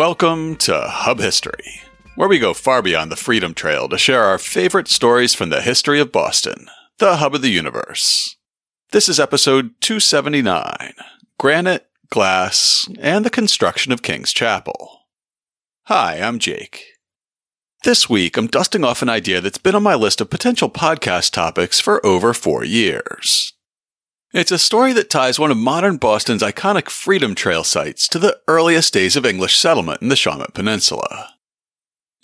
Welcome to Hub History, where we go far beyond the Freedom Trail to share our favorite stories from the history of Boston, the hub of the universe. This is episode 279 Granite, Glass, and the Construction of King's Chapel. Hi, I'm Jake. This week, I'm dusting off an idea that's been on my list of potential podcast topics for over four years. It's a story that ties one of modern Boston's iconic Freedom Trail sites to the earliest days of English settlement in the Shawmut Peninsula.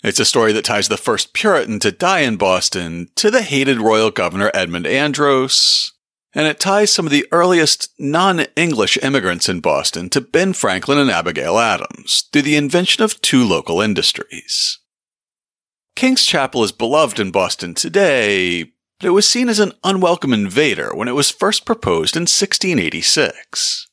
It's a story that ties the first Puritan to die in Boston to the hated royal governor Edmund Andros, and it ties some of the earliest non-English immigrants in Boston to Ben Franklin and Abigail Adams through the invention of two local industries. King's Chapel is beloved in Boston today, but it was seen as an unwelcome invader when it was first proposed in 1686.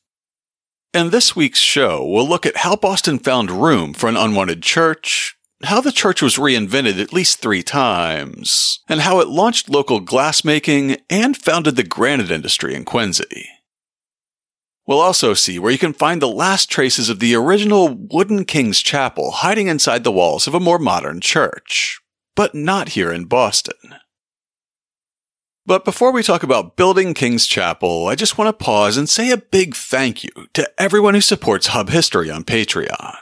In this week's show, we'll look at how Boston found room for an unwanted church, how the church was reinvented at least three times, and how it launched local glassmaking and founded the granite industry in Quincy. We'll also see where you can find the last traces of the original wooden King's Chapel hiding inside the walls of a more modern church, but not here in Boston. But before we talk about building King's Chapel, I just want to pause and say a big thank you to everyone who supports Hub History on Patreon.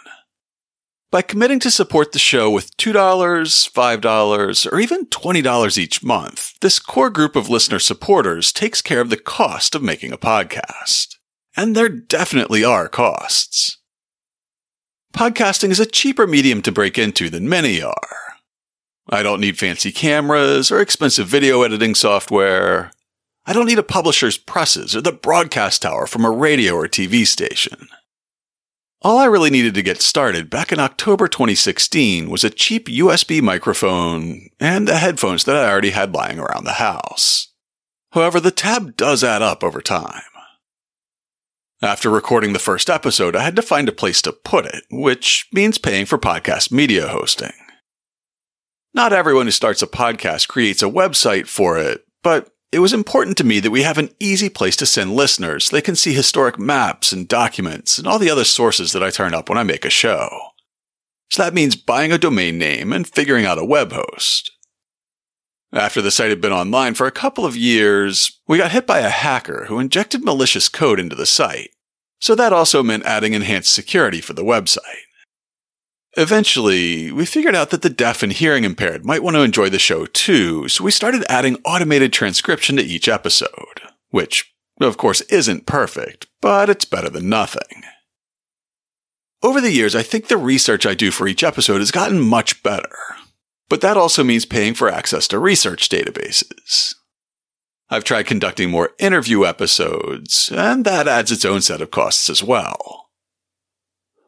By committing to support the show with $2, $5, or even $20 each month, this core group of listener supporters takes care of the cost of making a podcast. And there definitely are costs. Podcasting is a cheaper medium to break into than many are. I don't need fancy cameras or expensive video editing software. I don't need a publisher's presses or the broadcast tower from a radio or TV station. All I really needed to get started back in October 2016 was a cheap USB microphone and the headphones that I already had lying around the house. However, the tab does add up over time. After recording the first episode, I had to find a place to put it, which means paying for podcast media hosting. Not everyone who starts a podcast creates a website for it, but it was important to me that we have an easy place to send listeners they can see historic maps and documents and all the other sources that I turn up when I make a show. So that means buying a domain name and figuring out a web host. After the site had been online for a couple of years, we got hit by a hacker who injected malicious code into the site. So that also meant adding enhanced security for the website. Eventually, we figured out that the deaf and hearing impaired might want to enjoy the show too, so we started adding automated transcription to each episode, which, of course, isn't perfect, but it's better than nothing. Over the years, I think the research I do for each episode has gotten much better, but that also means paying for access to research databases. I've tried conducting more interview episodes, and that adds its own set of costs as well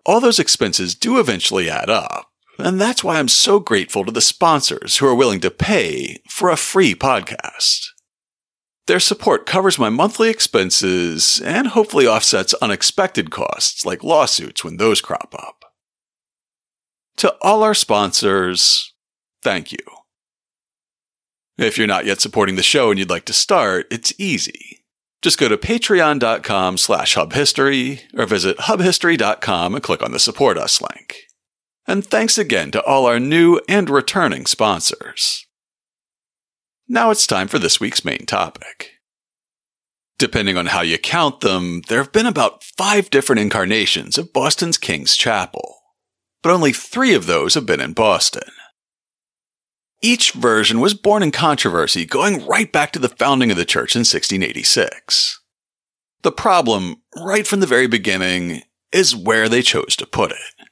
all those expenses do eventually add up. And that's why I'm so grateful to the sponsors who are willing to pay for a free podcast. Their support covers my monthly expenses and hopefully offsets unexpected costs like lawsuits when those crop up. To all our sponsors, thank you. If you're not yet supporting the show and you'd like to start, it's easy. Just go to patreon.com slash hubhistory or visit hubhistory.com and click on the support us link. And thanks again to all our new and returning sponsors. Now it's time for this week's main topic. Depending on how you count them, there have been about five different incarnations of Boston's King's Chapel, but only three of those have been in Boston. Each version was born in controversy, going right back to the founding of the church in 1686. The problem, right from the very beginning, is where they chose to put it.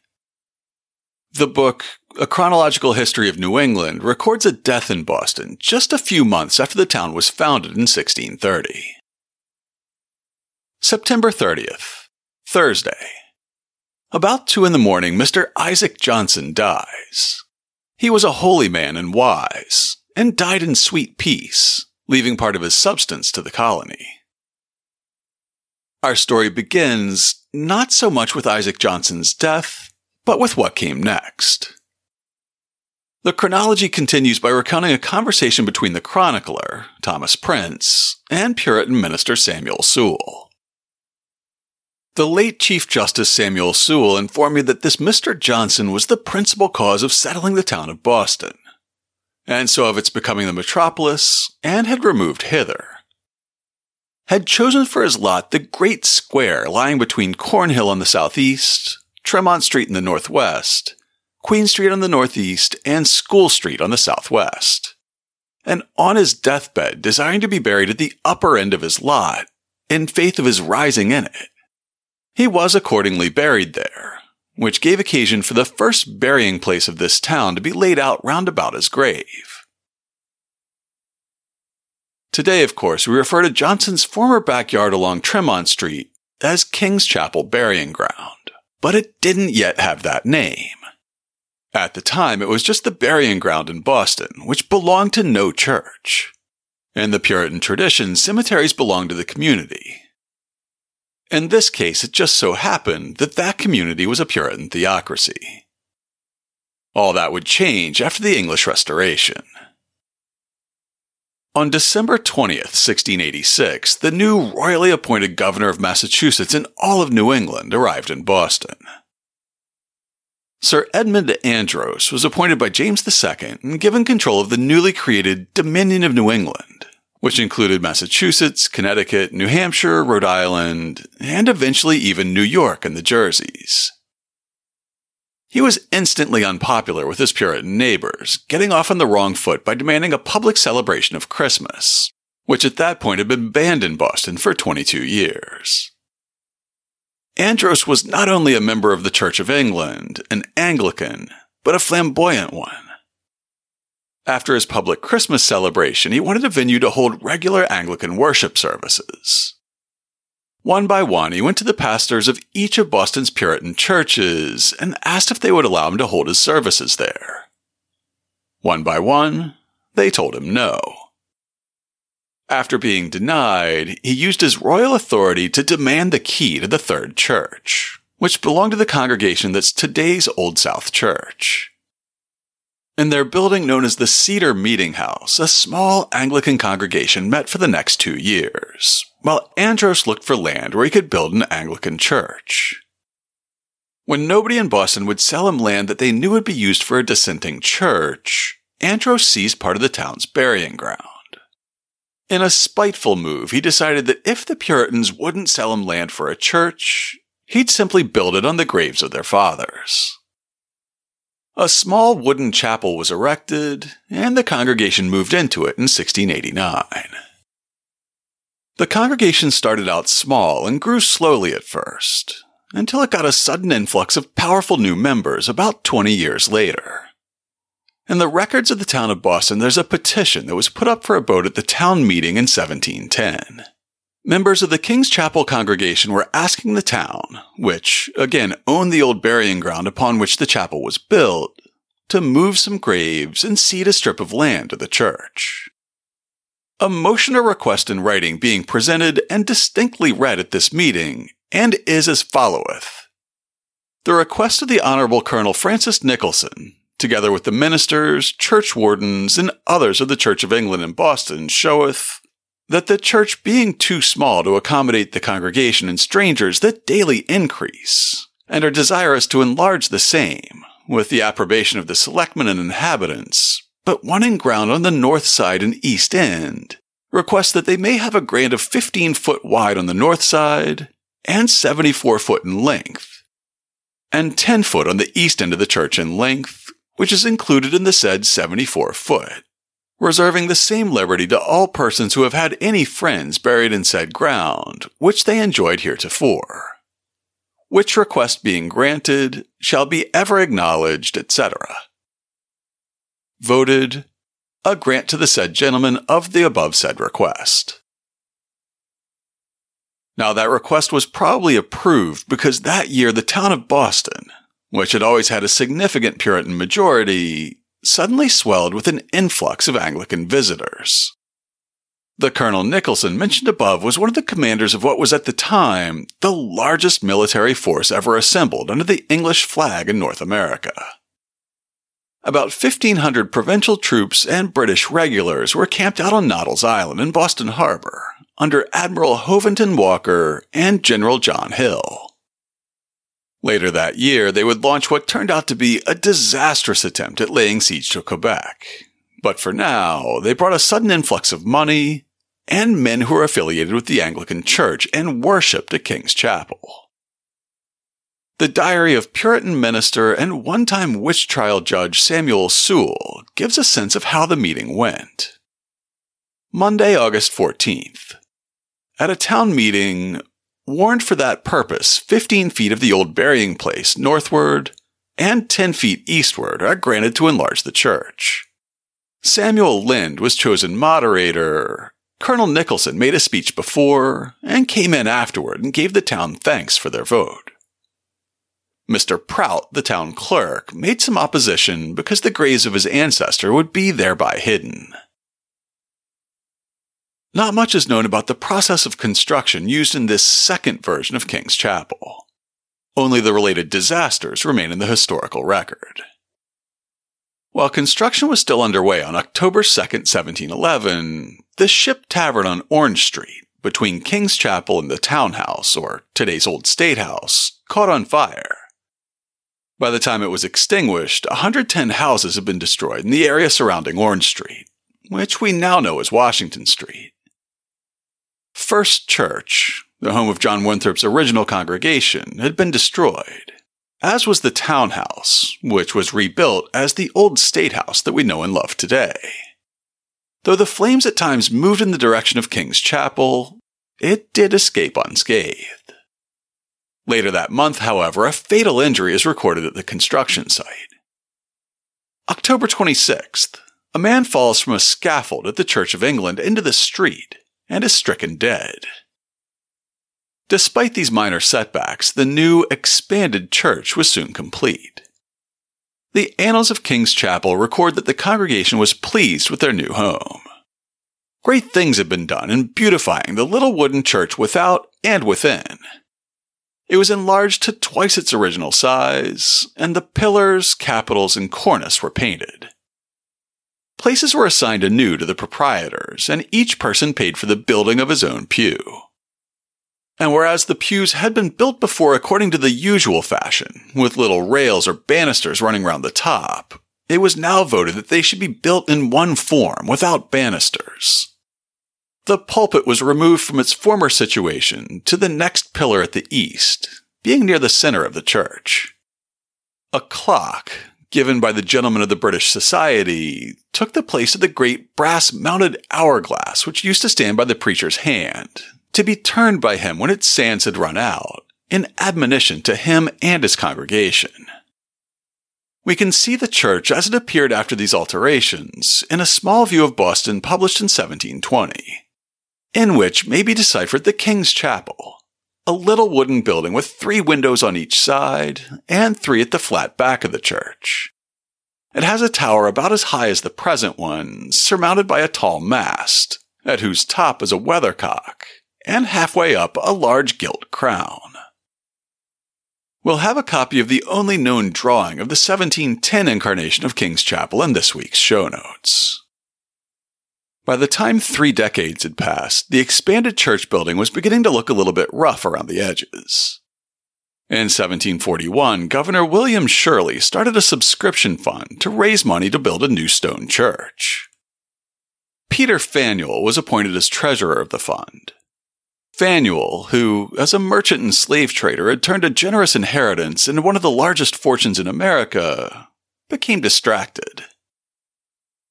The book, A Chronological History of New England, records a death in Boston just a few months after the town was founded in 1630. September 30th, Thursday. About two in the morning, Mr. Isaac Johnson dies. He was a holy man and wise, and died in sweet peace, leaving part of his substance to the colony. Our story begins not so much with Isaac Johnson's death, but with what came next. The chronology continues by recounting a conversation between the chronicler, Thomas Prince, and Puritan minister Samuel Sewall. The late Chief Justice Samuel Sewall informed me that this Mr. Johnson was the principal cause of settling the town of Boston, and so of its becoming the metropolis, and had removed hither. Had chosen for his lot the great square lying between Cornhill on the southeast, Tremont Street in the northwest, Queen Street on the northeast, and School Street on the southwest. And on his deathbed, desiring to be buried at the upper end of his lot, in faith of his rising in it. He was accordingly buried there, which gave occasion for the first burying place of this town to be laid out round about his grave. Today, of course, we refer to Johnson's former backyard along Tremont Street as King's Chapel Burying Ground, but it didn't yet have that name. At the time, it was just the burying ground in Boston, which belonged to no church. In the Puritan tradition, cemeteries belonged to the community. In this case, it just so happened that that community was a Puritan theocracy. All that would change after the English Restoration. On December 20th, 1686, the new royally appointed governor of Massachusetts and all of New England arrived in Boston. Sir Edmund Andros was appointed by James II and given control of the newly created Dominion of New England, which included Massachusetts, Connecticut, New Hampshire, Rhode Island, and eventually even New York and the Jerseys. He was instantly unpopular with his Puritan neighbors, getting off on the wrong foot by demanding a public celebration of Christmas, which at that point had been banned in Boston for 22 years. Andros was not only a member of the Church of England, an Anglican, but a flamboyant one. After his public Christmas celebration, he wanted a venue to hold regular Anglican worship services. One by one, he went to the pastors of each of Boston's Puritan churches and asked if they would allow him to hold his services there. One by one, they told him no. After being denied, he used his royal authority to demand the key to the Third Church, which belonged to the congregation that's today's Old South Church. In their building known as the Cedar Meeting House, a small Anglican congregation met for the next two years, while Andros looked for land where he could build an Anglican church. When nobody in Boston would sell him land that they knew would be used for a dissenting church, Andros seized part of the town's burying ground. In a spiteful move, he decided that if the Puritans wouldn't sell him land for a church, he'd simply build it on the graves of their fathers. A small wooden chapel was erected, and the congregation moved into it in 1689. The congregation started out small and grew slowly at first, until it got a sudden influx of powerful new members about 20 years later. In the records of the town of Boston, there's a petition that was put up for a vote at the town meeting in 1710. Members of the King's Chapel congregation were asking the town, which, again, owned the old burying ground upon which the chapel was built, to move some graves and cede a strip of land to the church. A motion or request in writing being presented and distinctly read at this meeting, and is as followeth. The request of the Honorable Colonel Francis Nicholson, together with the ministers, church wardens, and others of the Church of England in Boston, showeth that the church being too small to accommodate the congregation and strangers that daily increase, and are desirous to enlarge the same, with the approbation of the selectmen and inhabitants, but wanting ground on the north side and east end, request that they may have a grant of 15 foot wide on the north side and 74 foot in length, and 10 foot on the east end of the church in length, which is included in the said 74 foot, reserving the same liberty to all persons who have had any friends buried in said ground, which they enjoyed heretofore. Which request being granted, shall be ever acknowledged, etc. Voted, a grant to the said gentleman of the above said request. Now that request was probably approved because that year the town of Boston, which had always had a significant Puritan majority, suddenly swelled with an influx of Anglican visitors. The Colonel Nicholson mentioned above was one of the commanders of what was at the time the largest military force ever assembled under the English flag in North America. About 1,500 provincial troops and British regulars were camped out on Noddle's Island in Boston Harbor under Admiral Hovenden Walker and General John Hill. Later that year, they would launch what turned out to be a disastrous attempt at laying siege to Quebec. But for now, they brought a sudden influx of money and men who were affiliated with the Anglican Church and worshipped at King's Chapel. The diary of Puritan minister and one time witch trial judge Samuel Sewall gives a sense of how the meeting went. Monday, August 14th. At a town meeting, warned for that purpose, 15 feet of the old burying place northward and 10 feet eastward are granted to enlarge the church. Samuel Lind was chosen moderator. Colonel Nicholson made a speech before and came in afterward and gave the town thanks for their vote. Mr. Prout, the town clerk, made some opposition because the graves of his ancestor would be thereby hidden. Not much is known about the process of construction used in this second version of King's Chapel. Only the related disasters remain in the historical record. While construction was still underway on October 2, 1711, the Ship Tavern on Orange Street, between King's Chapel and the townhouse, or today's Old State House, caught on fire. By the time it was extinguished, 110 houses had been destroyed in the area surrounding Orange Street, which we now know as Washington Street. First Church, the home of John Winthrop's original congregation, had been destroyed, as was the townhouse, which was rebuilt as the old state house that we know and love today. Though the flames at times moved in the direction of King's Chapel, it did escape unscathed. Later that month, however, a fatal injury is recorded at the construction site. October 26th, a man falls from a scaffold at the Church of England into the street and is stricken dead. Despite these minor setbacks, the new, expanded church was soon complete. The Annals of King's Chapel record that the congregation was pleased with their new home. Great things had been done in beautifying the little wooden church without and within. It was enlarged to twice its original size, and the pillars, capitals, and cornice were painted. Places were assigned anew to the proprietors, and each person paid for the building of his own pew. And whereas the pews had been built before according to the usual fashion, with little rails or banisters running round the top, it was now voted that they should be built in one form without banisters. The pulpit was removed from its former situation to the next pillar at the east, being near the center of the church. A clock, given by the gentlemen of the British Society, took the place of the great brass mounted hourglass which used to stand by the preacher's hand, to be turned by him when its sands had run out, in admonition to him and his congregation. We can see the church as it appeared after these alterations in a small view of Boston published in 1720, in which may be deciphered the King's Chapel, a little wooden building with three windows on each side and three at the flat back of the church. It has a tower about as high as the present one, surmounted by a tall mast, at whose top is a weathercock, and halfway up a large gilt crown. We'll have a copy of the only known drawing of the 1710 incarnation of King's Chapel in this week's show notes. By the time three decades had passed, the expanded church building was beginning to look a little bit rough around the edges. In 1741, Governor William Shirley started a subscription fund to raise money to build a new stone church. Peter Faneuil was appointed as treasurer of the fund. Faneuil, who, as a merchant and slave trader, had turned a generous inheritance into one of the largest fortunes in America, became distracted.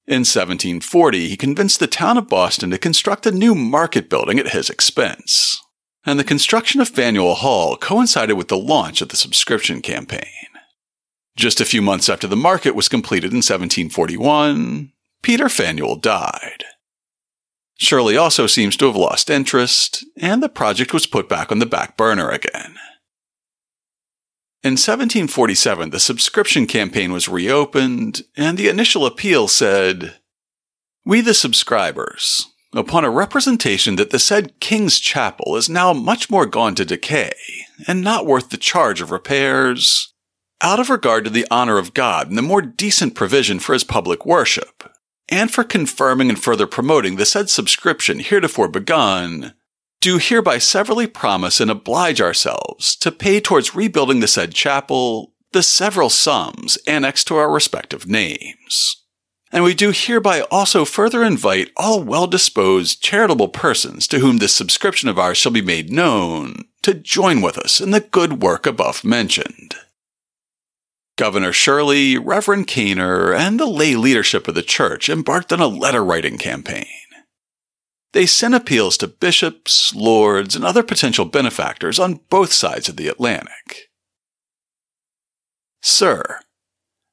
In 1740, he convinced the town of Boston to construct a new market building at his expense. And the construction of Faneuil Hall coincided with the launch of the subscription campaign. Just a few months after the market was completed in 1741, Peter Faneuil died. Shirley also seems to have lost interest, and the project was put back on the back burner again. In 1747, the subscription campaign was reopened, and the initial appeal said, We the subscribers, upon a representation that the said King's Chapel is now much more gone to decay, and not worth the charge of repairs, out of regard to the honor of God and the more decent provision for his public worship, and for confirming and further promoting the said subscription heretofore begun, do hereby severally promise and oblige ourselves to pay towards rebuilding the said chapel the several sums annexed to our respective names. And we do hereby also further invite all well disposed charitable persons to whom this subscription of ours shall be made known to join with us in the good work above mentioned. Governor Shirley, Reverend Caner, and the lay leadership of the church embarked on a letter writing campaign. They sent appeals to bishops, lords, and other potential benefactors on both sides of the Atlantic. Sir,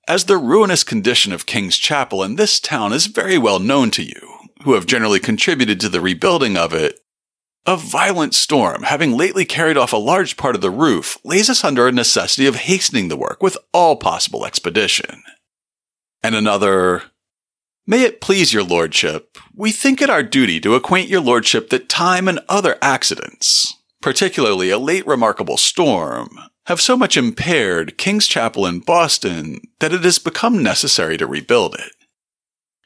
as the ruinous condition of King's Chapel in this town is very well known to you, who have generally contributed to the rebuilding of it, a violent storm, having lately carried off a large part of the roof, lays us under a necessity of hastening the work with all possible expedition. And another, May it please your lordship, we think it our duty to acquaint your lordship that time and other accidents, particularly a late remarkable storm, have so much impaired King's Chapel in Boston that it has become necessary to rebuild it.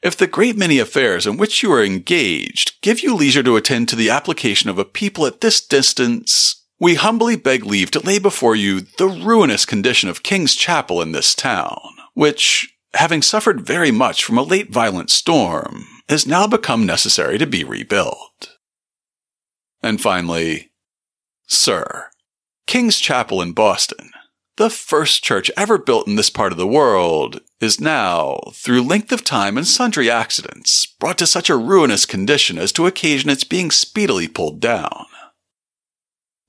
If the great many affairs in which you are engaged give you leisure to attend to the application of a people at this distance, we humbly beg leave to lay before you the ruinous condition of King's Chapel in this town, which, having suffered very much from a late violent storm, has now become necessary to be rebuilt. And finally, Sir, King's Chapel in Boston, the first church ever built in this part of the world, is now, through length of time and sundry accidents, brought to such a ruinous condition as to occasion its being speedily pulled down.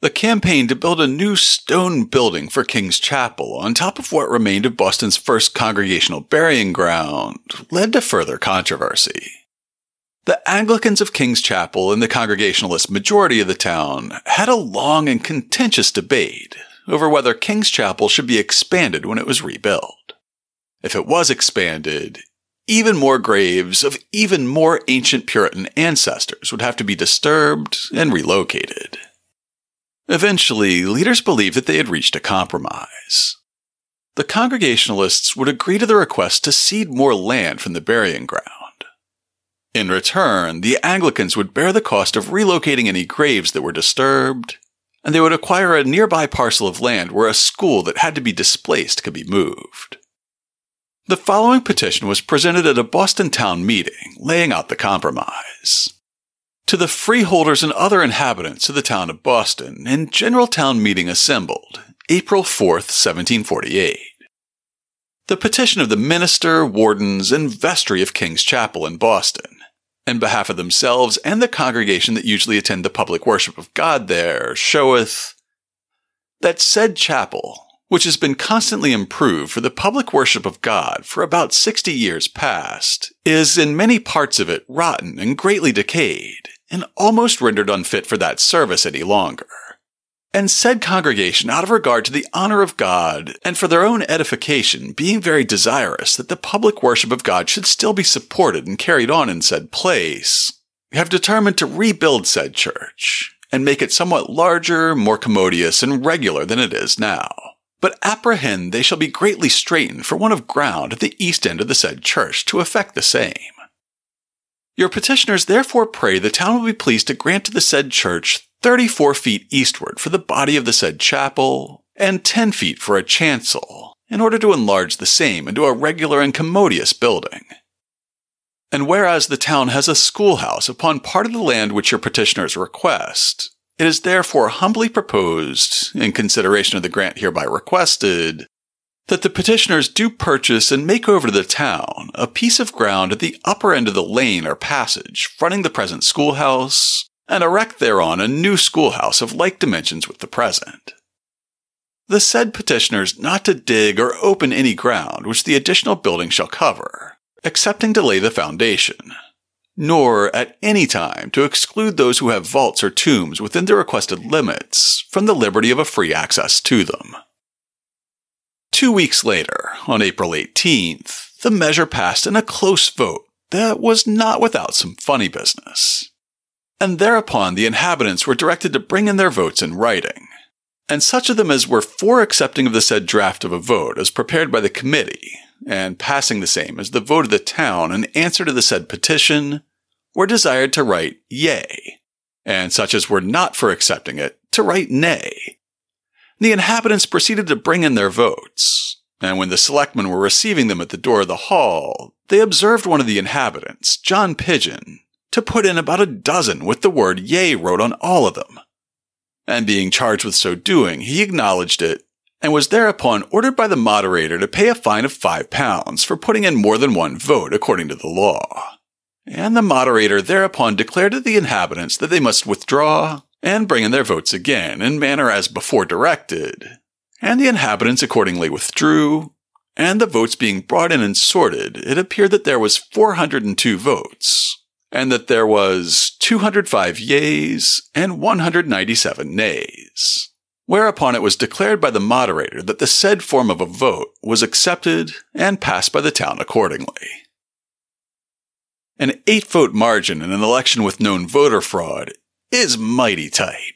The campaign to build a new stone building for King's Chapel on top of what remained of Boston's first congregational burying ground led to further controversy. The Anglicans of King's Chapel and the Congregationalist majority of the town had a long and contentious debate over whether King's Chapel should be expanded when it was rebuilt. If it was expanded, even more graves of even more ancient Puritan ancestors would have to be disturbed and relocated. Eventually, leaders believed that they had reached a compromise. The Congregationalists would agree to the request to cede more land from the burying ground in return, the Anglicans would bear the cost of relocating any graves that were disturbed, and they would acquire a nearby parcel of land where a school that had to be displaced could be moved. The following petition was presented at a Boston town meeting, laying out the compromise. To the freeholders and other inhabitants of the town of Boston, in General Town Meeting assembled, April 4th, 1748. The petition of the minister, wardens, and vestry of King's Chapel in Boston, in behalf of themselves and the congregation that usually attend the public worship of God there, showeth that said chapel, which has been constantly improved for the public worship of God for about 60 years past, is in many parts of it rotten and greatly decayed, and almost rendered unfit for that service any longer and said congregation, out of regard to the honor of God and for their own edification, being very desirous that the public worship of God should still be supported and carried on in said place, have determined to rebuild said church and make it somewhat larger, more commodious, and regular than it is now. But apprehend they shall be greatly straitened for want of ground at the east end of the said church to effect the same. Your petitioners therefore pray the town will be pleased to grant to the said church 34 feet eastward for the body of the said chapel, and 10 feet for a chancel, in order to enlarge the same into a regular and commodious building. And whereas the town has a schoolhouse upon part of the land which your petitioners request, it is therefore humbly proposed, in consideration of the grant hereby requested, that the petitioners do purchase and make over to the town a piece of ground at the upper end of the lane or passage fronting the present schoolhouse, and erect thereon a new schoolhouse of like dimensions with the present. The said petitioners not to dig or open any ground which the additional building shall cover, excepting to lay the foundation, nor at any time to exclude those who have vaults or tombs within the requested limits from the liberty of a free access to them. Two weeks later, on April 18th, the measure passed in a close vote that was not without some funny business and thereupon the inhabitants were directed to bring in their votes in writing. And such of them as were for accepting of the said draft of a vote as prepared by the committee, and passing the same as the vote of the town in answer to the said petition, were desired to write yea, and such as were not for accepting it to write nay. The inhabitants proceeded to bring in their votes, and when the selectmen were receiving them at the door of the hall, they observed one of the inhabitants, John Pigeon, to put in about a dozen with the word yea wrote on all of them. And being charged with so doing, he acknowledged it and was thereupon ordered by the moderator to pay a fine of five pounds for putting in more than one vote according to the law. And the moderator thereupon declared to the inhabitants that they must withdraw and bring in their votes again in manner as before directed. And the inhabitants accordingly withdrew, and the votes being brought in and sorted, it appeared that there was 402 votes, and that there was 205 yeas and 197 nays. Whereupon it was declared by the moderator that the said form of a vote was accepted and passed by the town accordingly. An eight vote margin in an election with known voter fraud is mighty tight.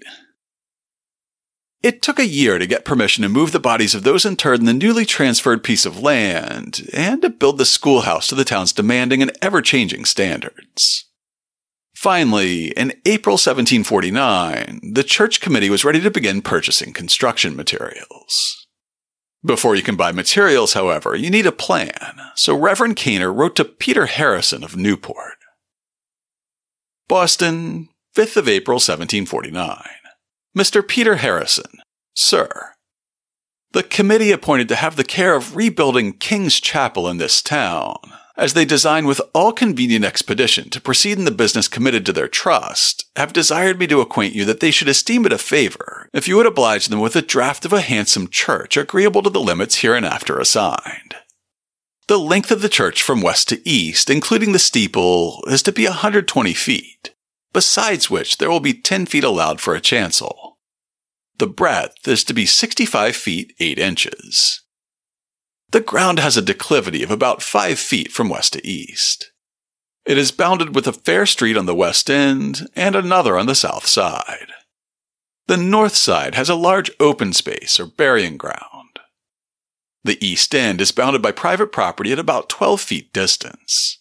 It took a year to get permission to move the bodies of those interred in the newly transferred piece of land and to build the schoolhouse to the town's demanding and ever changing standards. Finally, in April 1749, the church committee was ready to begin purchasing construction materials. Before you can buy materials, however, you need a plan, so Reverend Caner wrote to Peter Harrison of Newport. Boston, 5th of April 1749. Mr. Peter Harrison, Sir. The committee appointed to have the care of rebuilding King's Chapel in this town, as they design with all convenient expedition to proceed in the business committed to their trust, have desired me to acquaint you that they should esteem it a favor if you would oblige them with a draft of a handsome church agreeable to the limits hereinafter assigned. The length of the church from west to east, including the steeple, is to be 120 feet, besides which there will be 10 feet allowed for a chancel. The breadth is to be 65 feet 8 inches. The ground has a declivity of about 5 feet from west to east. It is bounded with a fair street on the west end and another on the south side. The north side has a large open space or burying ground. The east end is bounded by private property at about 12 feet distance.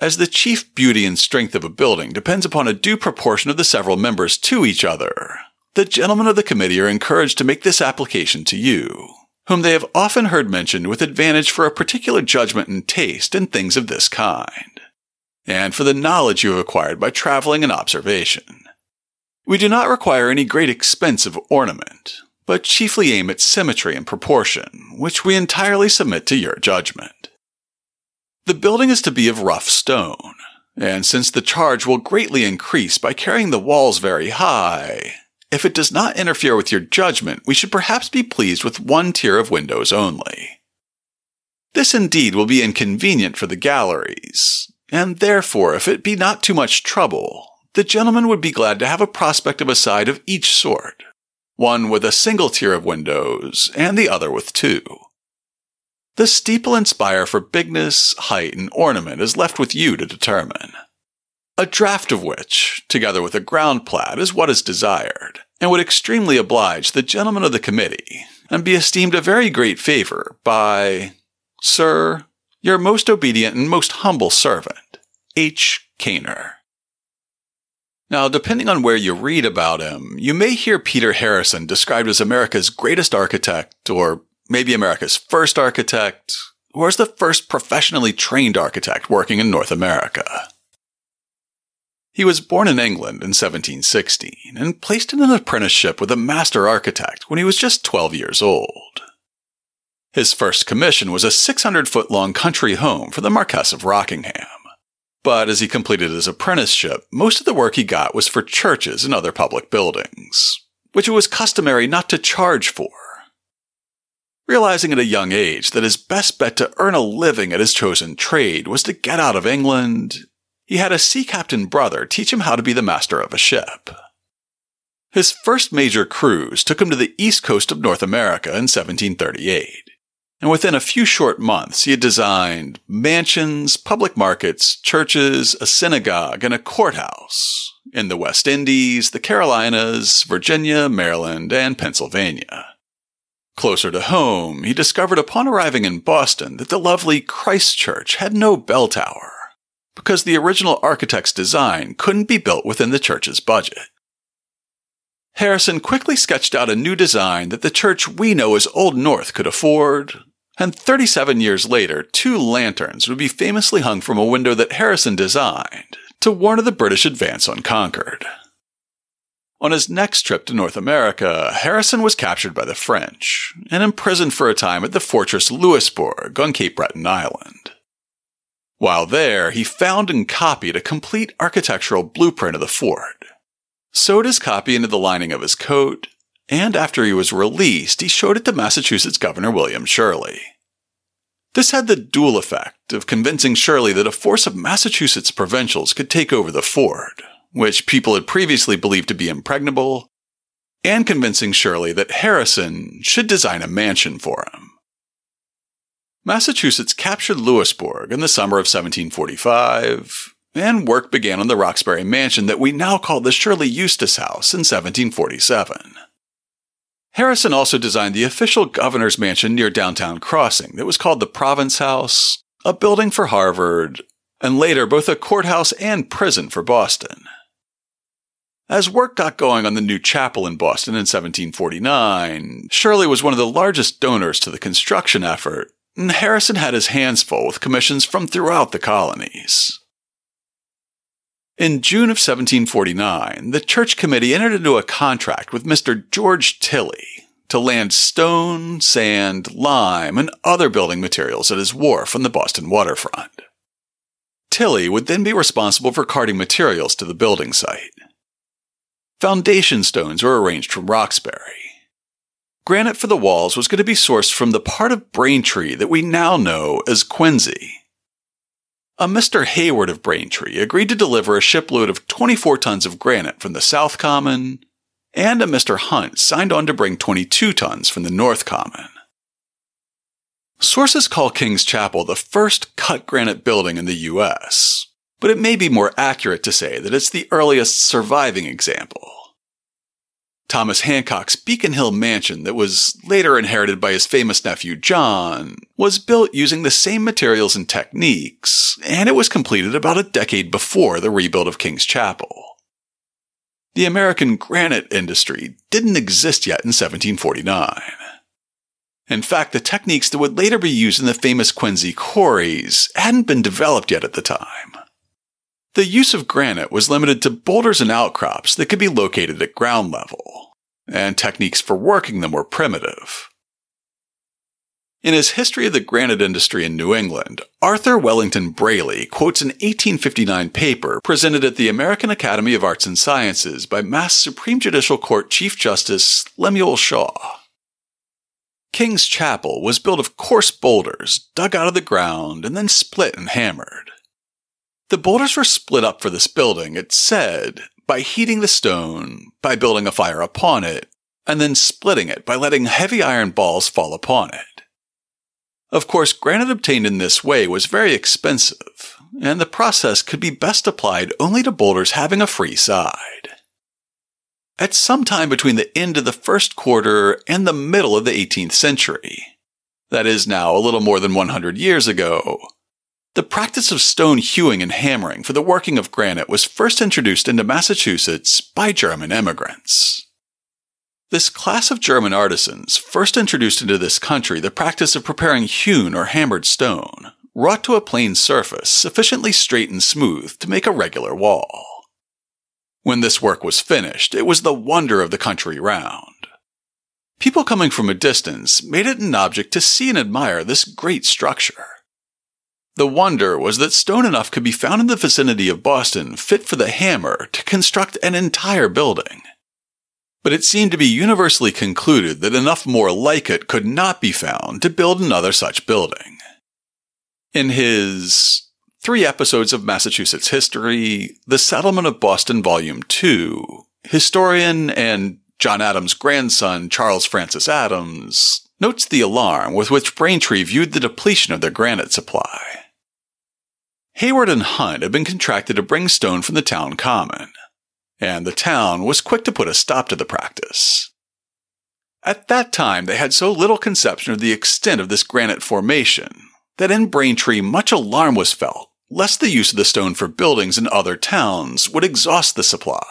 As the chief beauty and strength of a building depends upon a due proportion of the several members to each other, the gentlemen of the committee are encouraged to make this application to you, whom they have often heard mentioned with advantage for a particular judgment and taste in things of this kind, and for the knowledge you have acquired by traveling and observation. We do not require any great expense of ornament, but chiefly aim at symmetry and proportion, which we entirely submit to your judgment. The building is to be of rough stone, and since the charge will greatly increase by carrying the walls very high, if it does not interfere with your judgment, we should perhaps be pleased with one tier of windows only. This indeed will be inconvenient for the galleries, and therefore, if it be not too much trouble, the gentleman would be glad to have a prospect of a side of each sort, one with a single tier of windows, and the other with two. The steeple and spire for bigness, height, and ornament is left with you to determine. A draft of which, together with a ground plat, is what is desired, and would extremely oblige the gentlemen of the committee, and be esteemed a very great favor by, Sir, your most obedient and most humble servant, H. Caner. Now, depending on where you read about him, you may hear Peter Harrison described as America's greatest architect, or maybe America's first architect, or as the first professionally trained architect working in North America. He was born in England in 1716 and placed in an apprenticeship with a master architect when he was just 12 years old. His first commission was a 600 foot long country home for the Marquess of Rockingham. But as he completed his apprenticeship, most of the work he got was for churches and other public buildings, which it was customary not to charge for realizing at a young age that his best bet to earn a living at his chosen trade was to get out of England, he had a sea captain brother teach him how to be the master of a ship. His first major cruise took him to the east coast of North America in 1738, and within a few short months he had designed mansions, public markets, churches, a synagogue, and a courthouse in the West Indies, the Carolinas, Virginia, Maryland, and Pennsylvania. Closer to home, he discovered upon arriving in Boston that the lovely Christ Church had no bell tower, because the original architect's design couldn't be built within the church's budget. Harrison quickly sketched out a new design that the church we know as Old North could afford, and 37 years later, two lanterns would be famously hung from a window that Harrison designed to warn of the British advance on Concord. On his next trip to North America, Harrison was captured by the French and imprisoned for a time at the fortress Louisbourg on Cape Breton Island. While there, he found and copied a complete architectural blueprint of the fort, sewed his copy into the lining of his coat, and after he was released, he showed it to Massachusetts Governor William Shirley. This had the dual effect of convincing Shirley that a force of Massachusetts provincials could take over the fort, which people had previously believed to be impregnable, and convincing Shirley that Harrison should design a mansion for him. Massachusetts captured Louisbourg in the summer of 1745, and work began on the Roxbury mansion that we now call the Shirley Eustis House in 1747. Harrison also designed the official governor's mansion near downtown Crossing that was called the Province House, a building for Harvard, and later both a courthouse and prison for Boston. As work got going on the new chapel in Boston in 1749, Shirley was one of the largest donors to the construction effort, and Harrison had his hands full with commissions from throughout the colonies. In June of 1749, the church committee entered into a contract with Mr. George Tilley to land stone, sand, lime, and other building materials at his wharf on the Boston waterfront. Tilley would then be responsible for carting materials to the building site. Foundation stones were arranged from Roxbury, Granite for the walls was going to be sourced from the part of Braintree that we now know as Quincy. A Mr. Hayward of Braintree agreed to deliver a shipload of 24 tons of granite from the South Common, and a Mr. Hunt signed on to bring 22 tons from the North Common. Sources call King's Chapel the first cut granite building in the U.S., but it may be more accurate to say that it's the earliest surviving example. Thomas Hancock's Beacon Hill mansion, that was later inherited by his famous nephew John, was built using the same materials and techniques, and it was completed about a decade before the rebuild of King's Chapel. The American granite industry didn't exist yet in 1749. In fact, the techniques that would later be used in the famous Quincy quarries hadn't been developed yet at the time. The use of granite was limited to boulders and outcrops that could be located at ground level, and techniques for working them were primitive. In his History of the Granite Industry in New England, Arthur Wellington Brayley quotes an 1859 paper presented at the American Academy of Arts and Sciences by Mass Supreme Judicial Court Chief Justice Lemuel Shaw. King's Chapel was built of coarse boulders dug out of the ground and then split and hammered. The boulders were split up for this building, it said, by heating the stone, by building a fire upon it, and then splitting it by letting heavy iron balls fall upon it. Of course, granite obtained in this way was very expensive, and the process could be best applied only to boulders having a free side. At some time between the end of the first quarter and the middle of the 18th century, that is now a little more than 100 years ago, the practice of stone hewing and hammering for the working of granite was first introduced into Massachusetts by German immigrants. This class of German artisans first introduced into this country the practice of preparing hewn or hammered stone, wrought to a plane surface sufficiently straight and smooth to make a regular wall. When this work was finished, it was the wonder of the country round. People coming from a distance made it an object to see and admire this great structure. The wonder was that stone enough could be found in the vicinity of Boston fit for the hammer to construct an entire building. But it seemed to be universally concluded that enough more like it could not be found to build another such building. In his three episodes of Massachusetts history, The Settlement of Boston, Volume 2, historian and John Adams' grandson, Charles Francis Adams, notes the alarm with which Braintree viewed the depletion of their granite supply. Hayward and Hunt had been contracted to bring stone from the town common, and the town was quick to put a stop to the practice. At that time, they had so little conception of the extent of this granite formation that in Braintree much alarm was felt lest the use of the stone for buildings in other towns would exhaust the supply.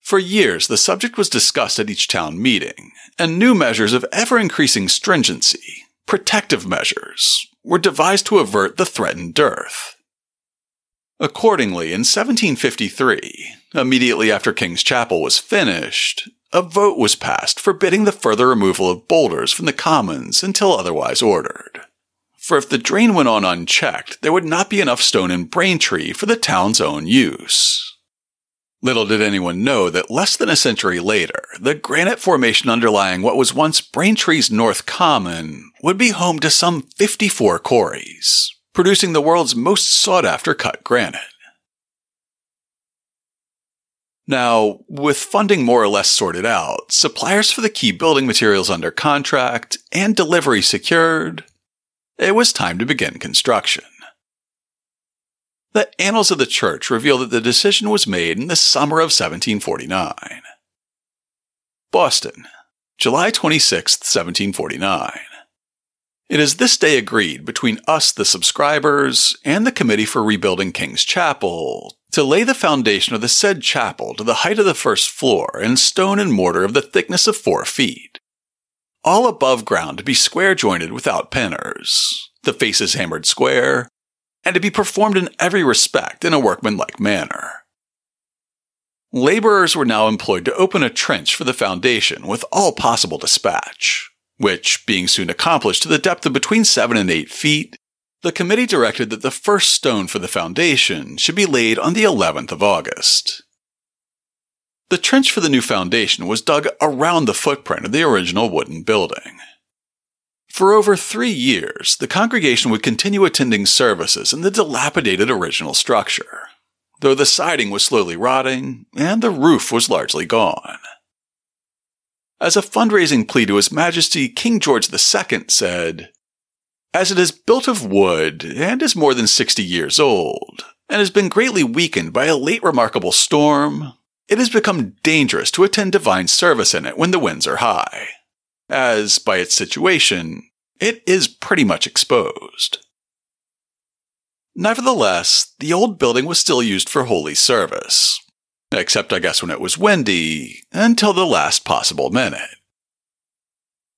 For years, the subject was discussed at each town meeting, and new measures of ever increasing stringency, protective measures, were devised to avert the threatened dearth. Accordingly, in 1753, immediately after King's Chapel was finished, a vote was passed forbidding the further removal of boulders from the commons until otherwise ordered. For if the drain went on unchecked, there would not be enough stone in Braintree for the town's own use. Little did anyone know that less than a century later, the granite formation underlying what was once Braintree's North Common would be home to some 54 quarries, producing the world's most sought after cut granite. Now, with funding more or less sorted out, suppliers for the key building materials under contract, and delivery secured, it was time to begin construction. The Annals of the Church reveal that the decision was made in the summer of 1749. Boston, July 26, 1749. It is this day agreed between us, the subscribers, and the Committee for Rebuilding King's Chapel to lay the foundation of the said chapel to the height of the first floor in stone and mortar of the thickness of four feet. All above ground to be square jointed without pinners, the faces hammered square, and to be performed in every respect in a workmanlike manner. Laborers were now employed to open a trench for the foundation with all possible dispatch, which, being soon accomplished to the depth of between seven and eight feet, the committee directed that the first stone for the foundation should be laid on the 11th of August. The trench for the new foundation was dug around the footprint of the original wooden building. For over three years, the congregation would continue attending services in the dilapidated original structure, though the siding was slowly rotting and the roof was largely gone. As a fundraising plea to His Majesty, King George II said, As it is built of wood and is more than 60 years old, and has been greatly weakened by a late remarkable storm, it has become dangerous to attend divine service in it when the winds are high as, by its situation, it is pretty much exposed. Nevertheless, the old building was still used for holy service, except I guess when it was windy, until the last possible minute.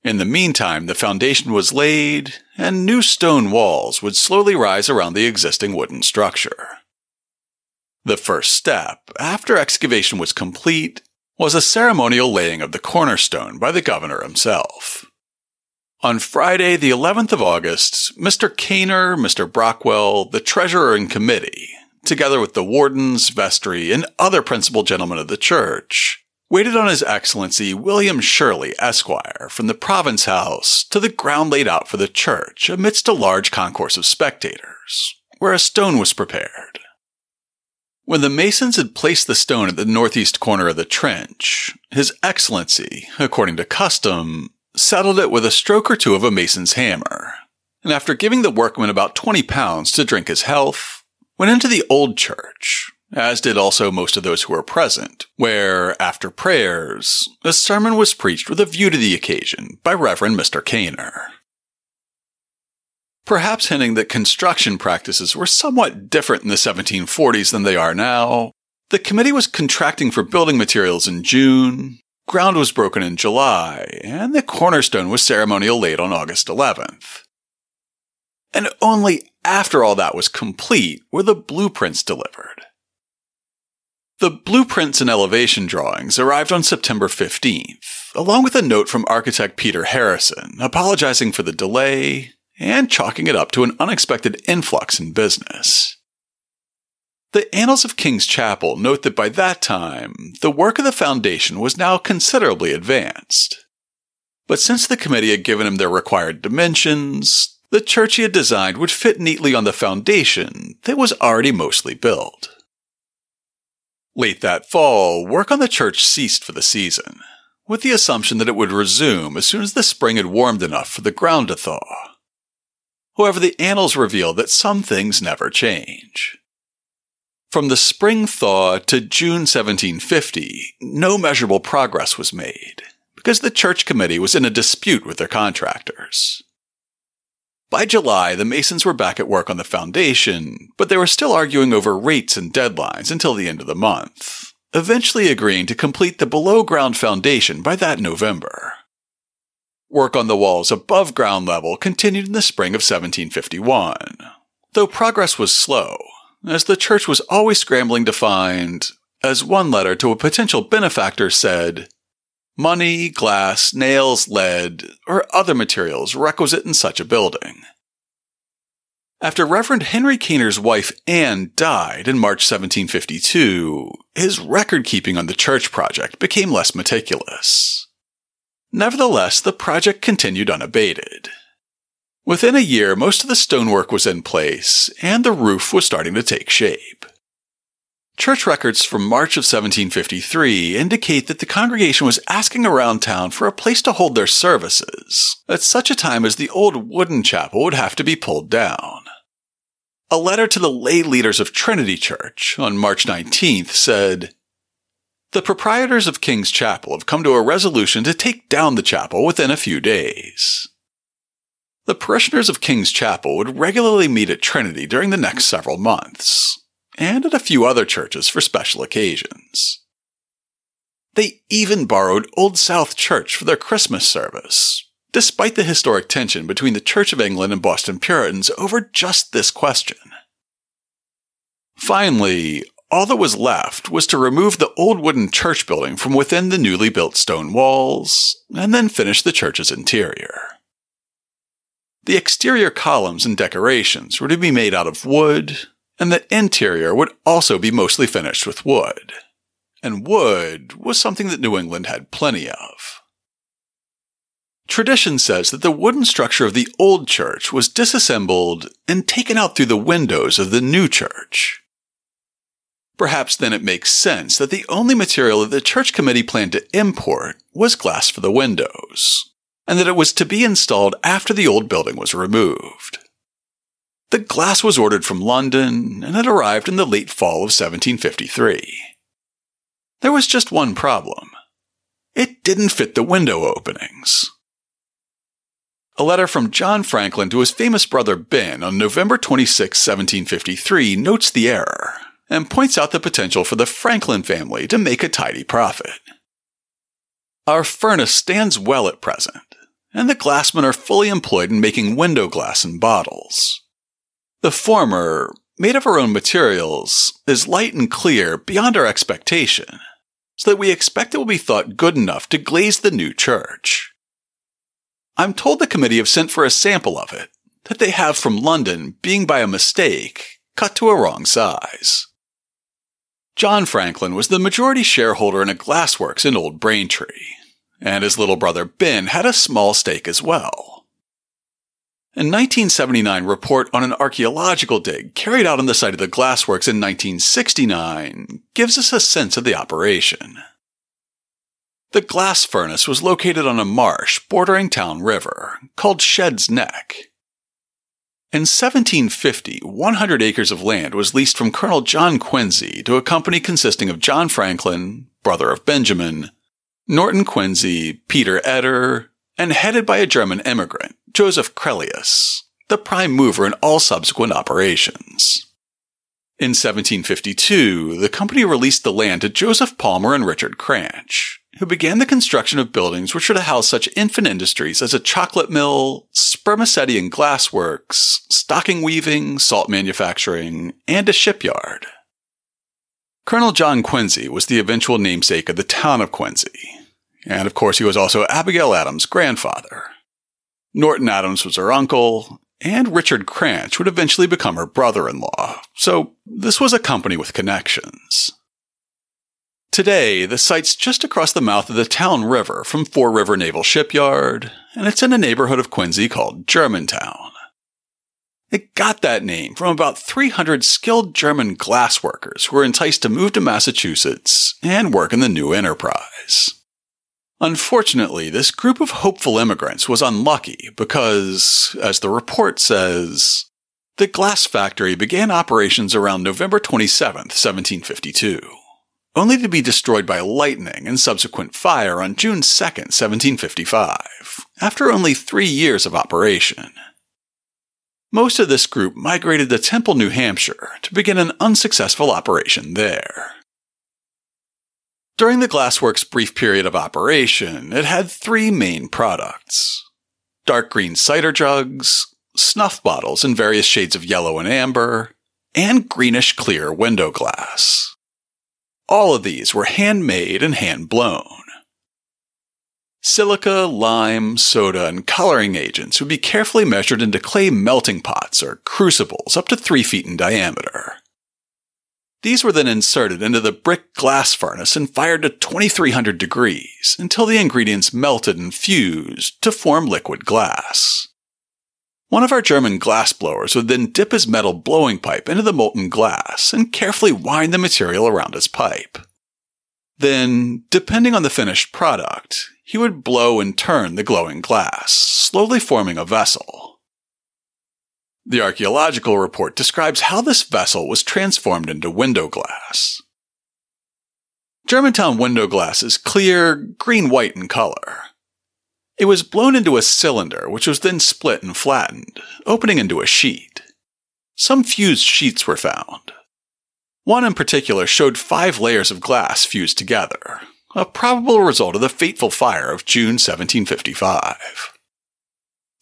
In the meantime, the foundation was laid, and new stone walls would slowly rise around the existing wooden structure. The first step, after excavation was complete, was a ceremonial laying of the cornerstone by the governor himself. On Friday, the 11th of August, Mr. Caner, Mr. Brockwell, the treasurer and committee, together with the wardens, vestry, and other principal gentlemen of the church, waited on His Excellency William Shirley, Esquire, from the province house to the ground laid out for the church amidst a large concourse of spectators, where a stone was prepared. When the masons had placed the stone at the northeast corner of the trench, His Excellency, according to custom, settled it with a stroke or two of a mason's hammer, and after giving the workman about 20 pounds to drink his health, went into the old church, as did also most of those who were present, where, after prayers, a sermon was preached with a view to the occasion by Reverend Mr. Caner perhaps hinting that construction practices were somewhat different in the 1740s than they are now. The committee was contracting for building materials in June, ground was broken in July, and the cornerstone was ceremonial laid on August 11th. And only after all that was complete were the blueprints delivered. The blueprints and elevation drawings arrived on September 15th, along with a note from architect Peter Harrison apologizing for the delay and chalking it up to an unexpected influx in business. The Annals of King's Chapel note that by that time, the work of the foundation was now considerably advanced. But since the committee had given him their required dimensions, the church he had designed would fit neatly on the foundation that was already mostly built. Late that fall, work on the church ceased for the season, with the assumption that it would resume as soon as the spring had warmed enough for the ground to thaw. However, the annals reveal that some things never change. From the spring thaw to June 1750, no measurable progress was made because the church committee was in a dispute with their contractors. By July, the Masons were back at work on the foundation, but they were still arguing over rates and deadlines until the end of the month, eventually agreeing to complete the below ground foundation by that November. Work on the walls above ground level continued in the spring of 1751, though progress was slow, as the church was always scrambling to find, as one letter to a potential benefactor said, money, glass, nails, lead, or other materials requisite in such a building. After Reverend Henry Caner's wife Anne died in March 1752, his record keeping on the church project became less meticulous. Nevertheless, the project continued unabated. Within a year, most of the stonework was in place, and the roof was starting to take shape. Church records from March of 1753 indicate that the congregation was asking around town for a place to hold their services at such a time as the old wooden chapel would have to be pulled down. A letter to the lay leaders of Trinity Church on March 19th said, the proprietors of King's Chapel have come to a resolution to take down the chapel within a few days. The parishioners of King's Chapel would regularly meet at Trinity during the next several months, and at a few other churches for special occasions. They even borrowed Old South Church for their Christmas service, despite the historic tension between the Church of England and Boston Puritans over just this question. Finally, all that was left was to remove the old wooden church building from within the newly built stone walls, and then finish the church's interior. The exterior columns and decorations were to be made out of wood, and the interior would also be mostly finished with wood. And wood was something that New England had plenty of. Tradition says that the wooden structure of the old church was disassembled and taken out through the windows of the new church. Perhaps then it makes sense that the only material that the church committee planned to import was glass for the windows, and that it was to be installed after the old building was removed. The glass was ordered from London, and it arrived in the late fall of 1753. There was just one problem. It didn't fit the window openings. A letter from John Franklin to his famous brother Ben on November 26, 1753 notes the error and points out the potential for the Franklin family to make a tidy profit. Our furnace stands well at present, and the glassmen are fully employed in making window glass in bottles. The former, made of our own materials, is light and clear beyond our expectation, so that we expect it will be thought good enough to glaze the new church. I'm told the committee have sent for a sample of it, that they have from London being by a mistake cut to a wrong size. John Franklin was the majority shareholder in a glassworks in Old Braintree, and his little brother Ben had a small stake as well. A 1979 report on an archaeological dig carried out on the site of the glassworks in 1969 gives us a sense of the operation. The glass furnace was located on a marsh bordering Town River, called Shed's Neck, in 1750, 100 acres of land was leased from Colonel John Quincy to a company consisting of John Franklin, brother of Benjamin, Norton Quincy, Peter Etter, and headed by a German immigrant, Joseph Crellius, the prime mover in all subsequent operations. In 1752, the company released the land to Joseph Palmer and Richard Cranch, who began the construction of buildings which were to house such infant industries as a chocolate mill, spermaceti and glassworks, stocking weaving, salt manufacturing, and a shipyard. Colonel John Quincy was the eventual namesake of the town of Quincy, and of course he was also Abigail Adams' grandfather. Norton Adams was her uncle, and Richard Cranch would eventually become her brother-in-law, so this was a company with connections. Today, the site's just across the mouth of the Town River from Fore River Naval Shipyard, and it's in a neighborhood of Quincy called Germantown. It got that name from about 300 skilled German glassworkers who were enticed to move to Massachusetts and work in the new enterprise. Unfortunately, this group of hopeful immigrants was unlucky because, as the report says, the glass factory began operations around November 27, 1752 only to be destroyed by lightning and subsequent fire on June 2, 1755, after only three years of operation. Most of this group migrated to Temple, New Hampshire to begin an unsuccessful operation there. During the Glassworks' brief period of operation, it had three main products dark green cider jugs, snuff bottles in various shades of yellow and amber, and greenish clear window glass. All of these were handmade and hand blown. Silica, lime, soda, and coloring agents would be carefully measured into clay melting pots or crucibles up to three feet in diameter. These were then inserted into the brick glass furnace and fired to 2300 degrees until the ingredients melted and fused to form liquid glass. One of our German glass blowers would then dip his metal blowing pipe into the molten glass and carefully wind the material around his pipe. Then, depending on the finished product, he would blow and turn the glowing glass, slowly forming a vessel. The archaeological report describes how this vessel was transformed into window glass. Germantown window glass is clear, green white in color. It was blown into a cylinder, which was then split and flattened, opening into a sheet. Some fused sheets were found. One in particular showed five layers of glass fused together, a probable result of the fateful fire of June 1755.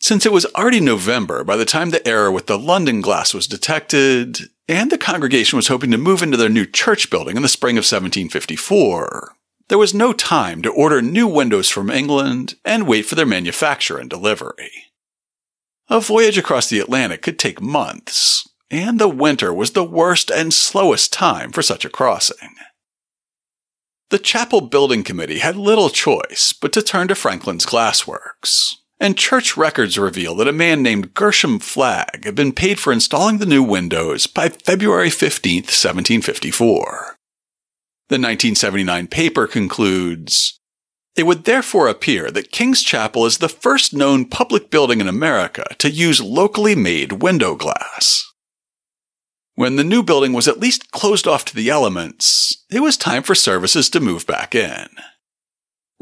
Since it was already November by the time the error with the London glass was detected, and the congregation was hoping to move into their new church building in the spring of 1754, there was no time to order new windows from England and wait for their manufacture and delivery. A voyage across the Atlantic could take months, and the winter was the worst and slowest time for such a crossing. The chapel building committee had little choice but to turn to Franklin's Glassworks, and church records reveal that a man named Gershom Flagg had been paid for installing the new windows by February 15, 1754. The 1979 paper concludes It would therefore appear that King's Chapel is the first known public building in America to use locally made window glass. When the new building was at least closed off to the elements, it was time for services to move back in.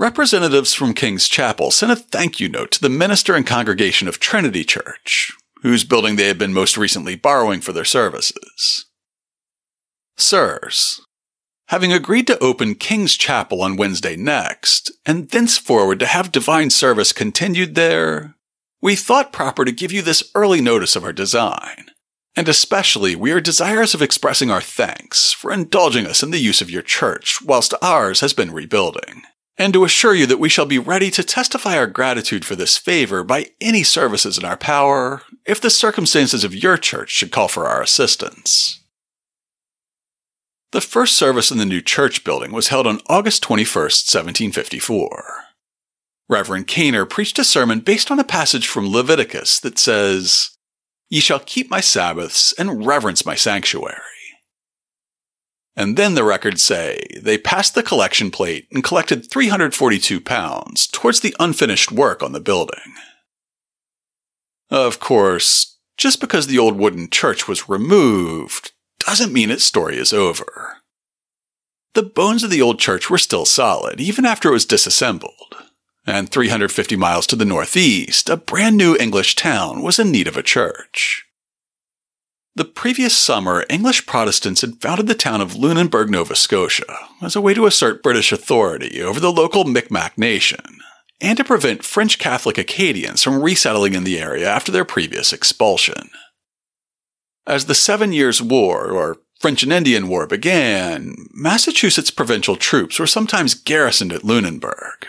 Representatives from King's Chapel sent a thank you note to the minister and congregation of Trinity Church, whose building they had been most recently borrowing for their services. Sirs, having agreed to open King's Chapel on Wednesday next, and thenceforward to have divine service continued there, we thought proper to give you this early notice of our design and especially, we are desirous of expressing our thanks for indulging us in the use of your church whilst ours has been rebuilding, and to assure you that we shall be ready to testify our gratitude for this favor by any services in our power if the circumstances of your church should call for our assistance. The first service in the new church building was held on August 21, 1754. Reverend Caner preached a sermon based on a passage from Leviticus that says, Ye shall keep my Sabbaths and reverence my sanctuary. And then the records say they passed the collection plate and collected 342 pounds towards the unfinished work on the building. Of course, just because the old wooden church was removed doesn't mean its story is over. The bones of the old church were still solid, even after it was disassembled and 350 miles to the northeast, a brand new English town was in need of a church. The previous summer, English Protestants had founded the town of Lunenburg, Nova Scotia, as a way to assert British authority over the local Micmac nation, and to prevent French Catholic Acadians from resettling in the area after their previous expulsion. As the Seven Years' War, or French and Indian War, began, Massachusetts provincial troops were sometimes garrisoned at Lunenburg,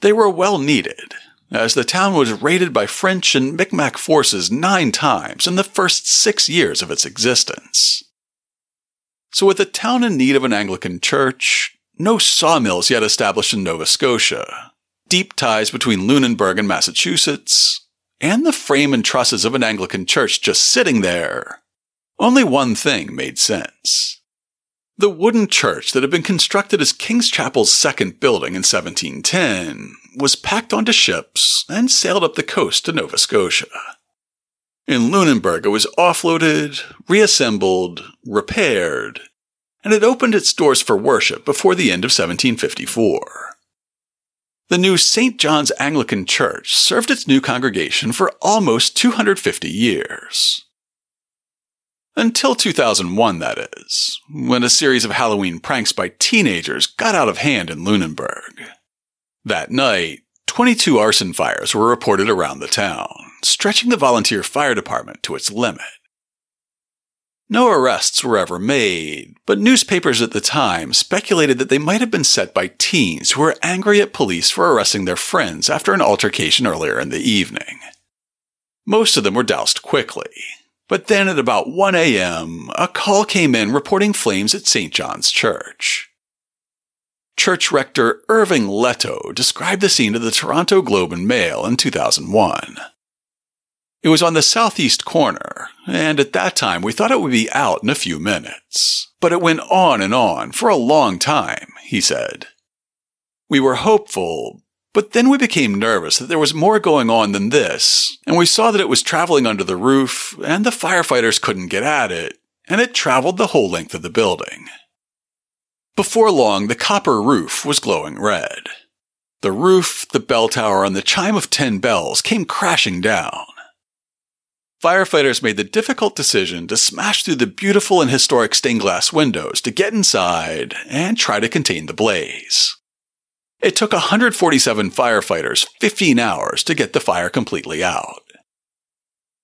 they were well needed, as the town was raided by French and Micmac forces nine times in the first six years of its existence. So, with the town in need of an Anglican church, no sawmills yet established in Nova Scotia, deep ties between Lunenburg and Massachusetts, and the frame and trusses of an Anglican church just sitting there, only one thing made sense. The wooden church that had been constructed as King's Chapel's second building in 1710 was packed onto ships and sailed up the coast to Nova Scotia. In Lunenburg, it was offloaded, reassembled, repaired, and it opened its doors for worship before the end of 1754. the new St. John's Anglican Church served its new congregation for almost 250 years. Until 2001, that is, when a series of Halloween pranks by teenagers got out of hand in Lunenburg. That night, 22 arson fires were reported around the town, stretching the volunteer fire department to its limit. No arrests were ever made, but newspapers at the time speculated that they might have been set by teens who were angry at police for arresting their friends after an altercation earlier in the evening. Most of them were doused quickly, but then at about 1 a.m., a call came in reporting flames at St. John's Church. Church rector Irving Letto described the scene to the Toronto Globe and Mail in 2001. It was on the southeast corner, and at that time we thought it would be out in a few minutes. But it went on and on for a long time, he said. We were hopeful, but then we became nervous that there was more going on than this, and we saw that it was traveling under the roof, and the firefighters couldn't get at it, and it traveled the whole length of the building. Before long, the copper roof was glowing red. The roof, the bell tower, and the chime of ten bells came crashing down. Firefighters made the difficult decision to smash through the beautiful and historic stained glass windows to get inside and try to contain the blaze. It took 147 firefighters 15 hours to get the fire completely out.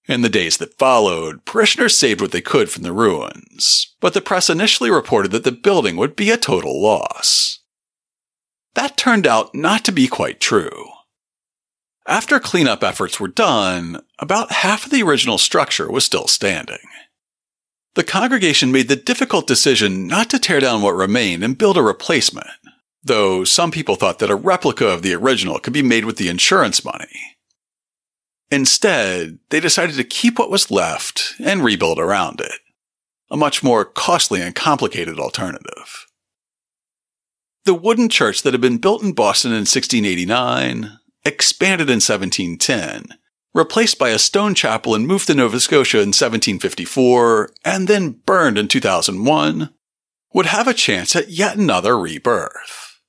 In the days that followed, parishioners saved what they could from the ruins, but the press initially reported that the building would be a total loss. That turned out not to be quite true. After cleanup efforts were done, about half of the original structure was still standing. The congregation made the difficult decision not to tear down what remained and build a replacement, though some people thought that a replica of the original could be made with the insurance money. Instead, they decided to keep what was left and rebuild around it, a much more costly and complicated alternative. The wooden church that had been built in Boston in 1689, expanded in 1710, replaced by a stone chapel and moved to Nova Scotia in 1754, and then burned in 2001, would have a chance at yet another rebirth.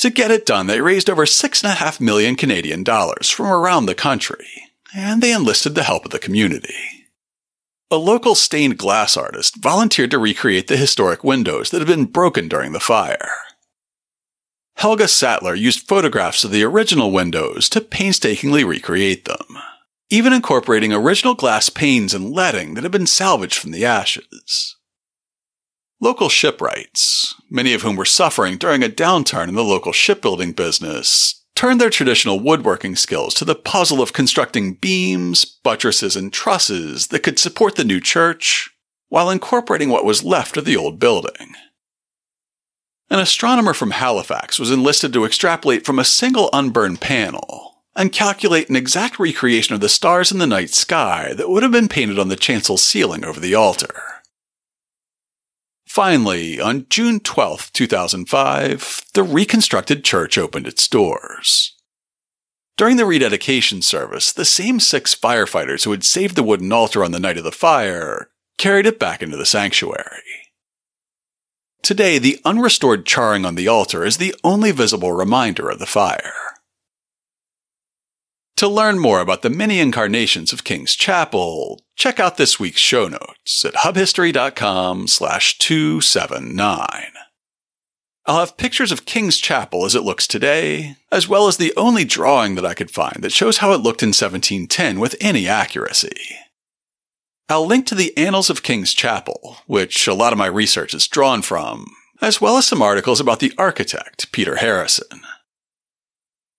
To get it done, they raised over six and a half million Canadian dollars from around the country, and they enlisted the help of the community. A local stained glass artist volunteered to recreate the historic windows that had been broken during the fire. Helga Sattler used photographs of the original windows to painstakingly recreate them, even incorporating original glass panes and leading that had been salvaged from the ashes. Local shipwrights, many of whom were suffering during a downturn in the local shipbuilding business, turned their traditional woodworking skills to the puzzle of constructing beams, buttresses, and trusses that could support the new church while incorporating what was left of the old building. An astronomer from Halifax was enlisted to extrapolate from a single unburned panel and calculate an exact recreation of the stars in the night sky that would have been painted on the chancel ceiling over the altar. Finally, on June 12, 2005, the reconstructed church opened its doors. During the rededication service, the same six firefighters who had saved the wooden altar on the night of the fire carried it back into the sanctuary. Today, the unrestored charring on the altar is the only visible reminder of the fire. To learn more about the many incarnations of King's Chapel, check out this week's show notes at hubhistory.com slash 279. I'll have pictures of King's Chapel as it looks today, as well as the only drawing that I could find that shows how it looked in 1710 with any accuracy. I'll link to the Annals of King's Chapel, which a lot of my research is drawn from, as well as some articles about the architect, Peter Harrison.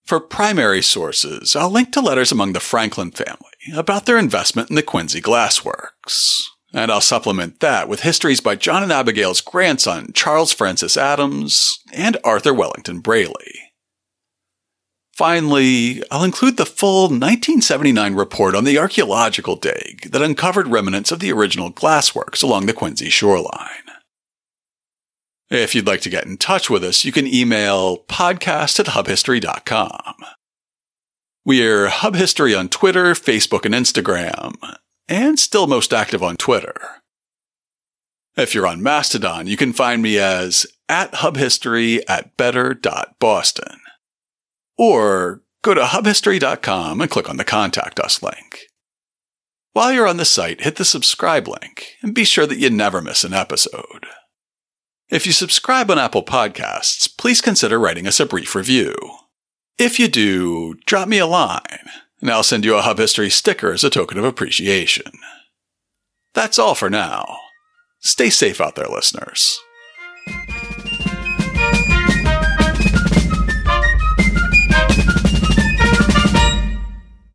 For primary sources, I'll link to letters among the Franklin family about their investment in the Quincy Glassworks. And I'll supplement that with histories by John and Abigail's grandson, Charles Francis Adams, and Arthur Wellington Brayley. Finally, I'll include the full 1979 report on the archaeological dig that uncovered remnants of the original glassworks along the Quincy shoreline. If you'd like to get in touch with us, you can email podcast at hubhistory.com. We're Hub History on Twitter, Facebook, and Instagram, and still most active on Twitter. If you're on Mastodon, you can find me as at hubhistory at better.boston. Or go to hubhistory.com and click on the Contact Us link. While you're on the site, hit the subscribe link and be sure that you never miss an episode. If you subscribe on Apple Podcasts, please consider writing us a brief review. If you do, drop me a line, and I'll send you a Hub History sticker as a token of appreciation. That's all for now. Stay safe out there, listeners.